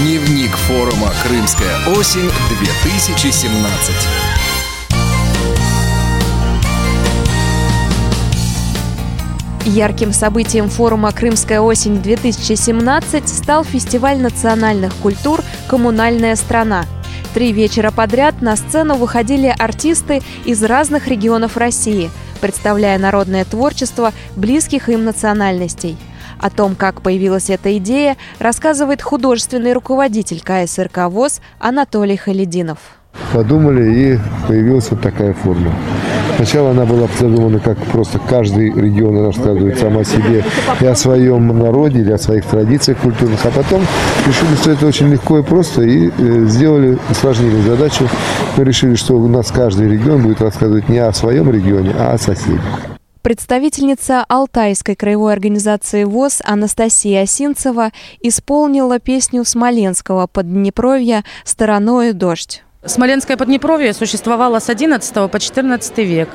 Дневник форума «Крымская осень-2017». Ярким событием форума «Крымская осень-2017» стал фестиваль национальных культур «Коммунальная страна». Три вечера подряд на сцену выходили артисты из разных регионов России, представляя народное творчество близких им национальностей. О том, как появилась эта идея, рассказывает художественный руководитель КСРК ВОЗ Анатолий Халидинов. Подумали, и появилась вот такая форма. Сначала она была задумана как просто каждый регион рассказывает сам о себе и о своем народе или о своих традициях культурных, а потом решили, что это очень легко и просто, и э, сделали, усложнили задачу. Мы решили, что у нас каждый регион будет рассказывать не о своем регионе, а о соседях. Представительница Алтайской краевой организации ВОЗ Анастасия Осинцева исполнила песню Смоленского под Днепровья «Стороною дождь». Смоленское Поднепровье существовало с 11 по 14 век.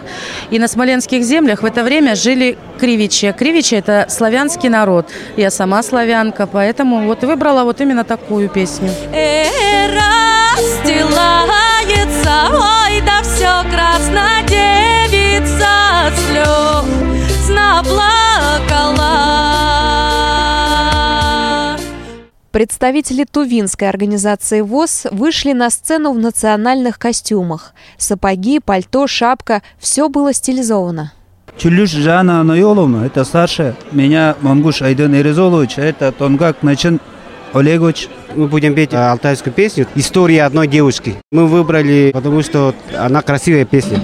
И на смоленских землях в это время жили кривичи. Кривичи – это славянский народ. Я сама славянка, поэтому вот выбрала вот именно такую песню. Расстилается, ой, да все красно девица слез Представители Тувинской организации ВОЗ вышли на сцену в национальных костюмах. Сапоги, пальто, шапка – все было стилизовано. Чулюш Жана Анайоловна, это старшая. Меня Мангуш Айден Эрезолович, это Тонгак Начин Олегович. Мы будем петь алтайскую песню «История одной девушки». Мы выбрали, потому что она красивая песня.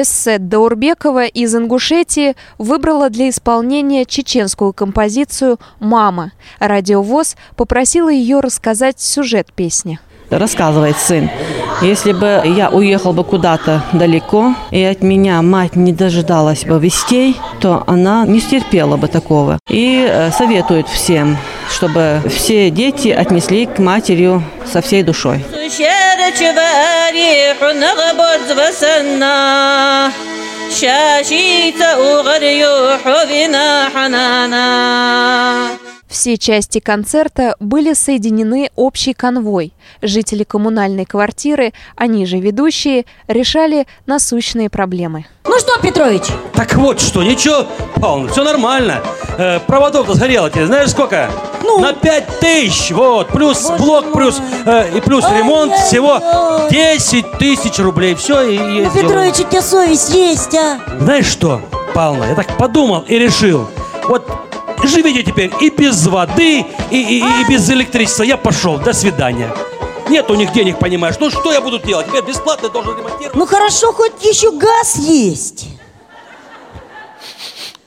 Эссет Даурбекова из Ингушетии выбрала для исполнения чеченскую композицию «Мама». Радиовоз попросила ее рассказать сюжет песни. Рассказывает сын, если бы я уехал бы куда-то далеко, и от меня мать не дожидалась бы вестей, то она не стерпела бы такого. И э, советует всем, чтобы все дети отнесли к матерью со всей душой. Все части концерта были соединены общей конвой. Жители коммунальной квартиры, они же ведущие, решали насущные проблемы. Ну что, Петрович? Так вот что, ничего, Павловна, все нормально. Э, проводов-то сгорело тебе, знаешь сколько? Ну? На пять тысяч, вот, плюс Боже блок, мой. плюс э, и плюс Ай, ремонт, ай, всего ай. 10 тысяч рублей, все и, и ну, Петрович, у тебя совесть есть, а? Знаешь что, Павловна, я так подумал и решил, вот живите теперь и без воды, и, и, и без электричества. Я пошел, до свидания. Нет у них денег, понимаешь. Ну что я буду делать? Я бесплатно должен ремонтировать. Ну хорошо, хоть еще газ есть.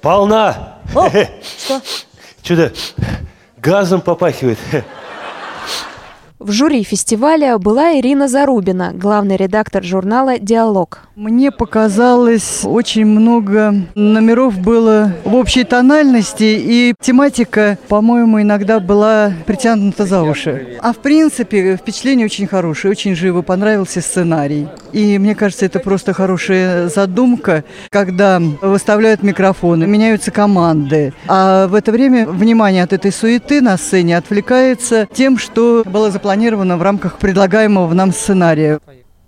Полна. О, что? Чудо газом попахивает. В жюри фестиваля была Ирина Зарубина, главный редактор журнала «Диалог». Мне показалось, очень много номеров было в общей тональности, и тематика, по-моему, иногда была притянута за уши. А в принципе, впечатление очень хорошее, очень живо, понравился сценарий. И мне кажется, это просто хорошая задумка, когда выставляют микрофоны, меняются команды. А в это время внимание от этой суеты на сцене отвлекается тем, что было запланировано в рамках предлагаемого нам сценария.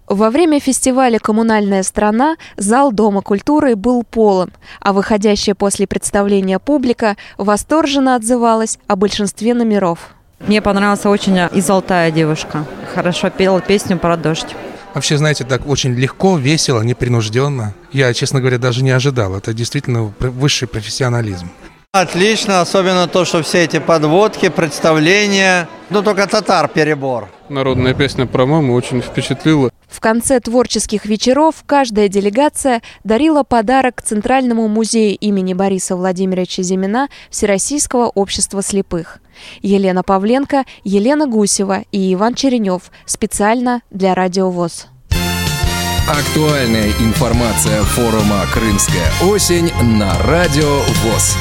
Во время фестиваля «Коммунальная страна» зал Дома культуры был полон, а выходящая после представления публика восторженно отзывалась о большинстве номеров. Мне понравилась очень из Алтая девушка. Хорошо пела песню про дождь. Вообще, знаете, так очень легко, весело, непринужденно. Я, честно говоря, даже не ожидал. Это действительно высший профессионализм. Отлично, особенно то, что все эти подводки, представления. Ну, только татар перебор. Народная песня про маму очень впечатлила. В конце творческих вечеров каждая делегация дарила подарок Центральному музею имени Бориса Владимировича Зимина Всероссийского общества слепых. Елена Павленко, Елена Гусева и Иван Черенев специально для Радио ВОЗ. Актуальная информация форума «Крымская осень» на Радио ВОЗ.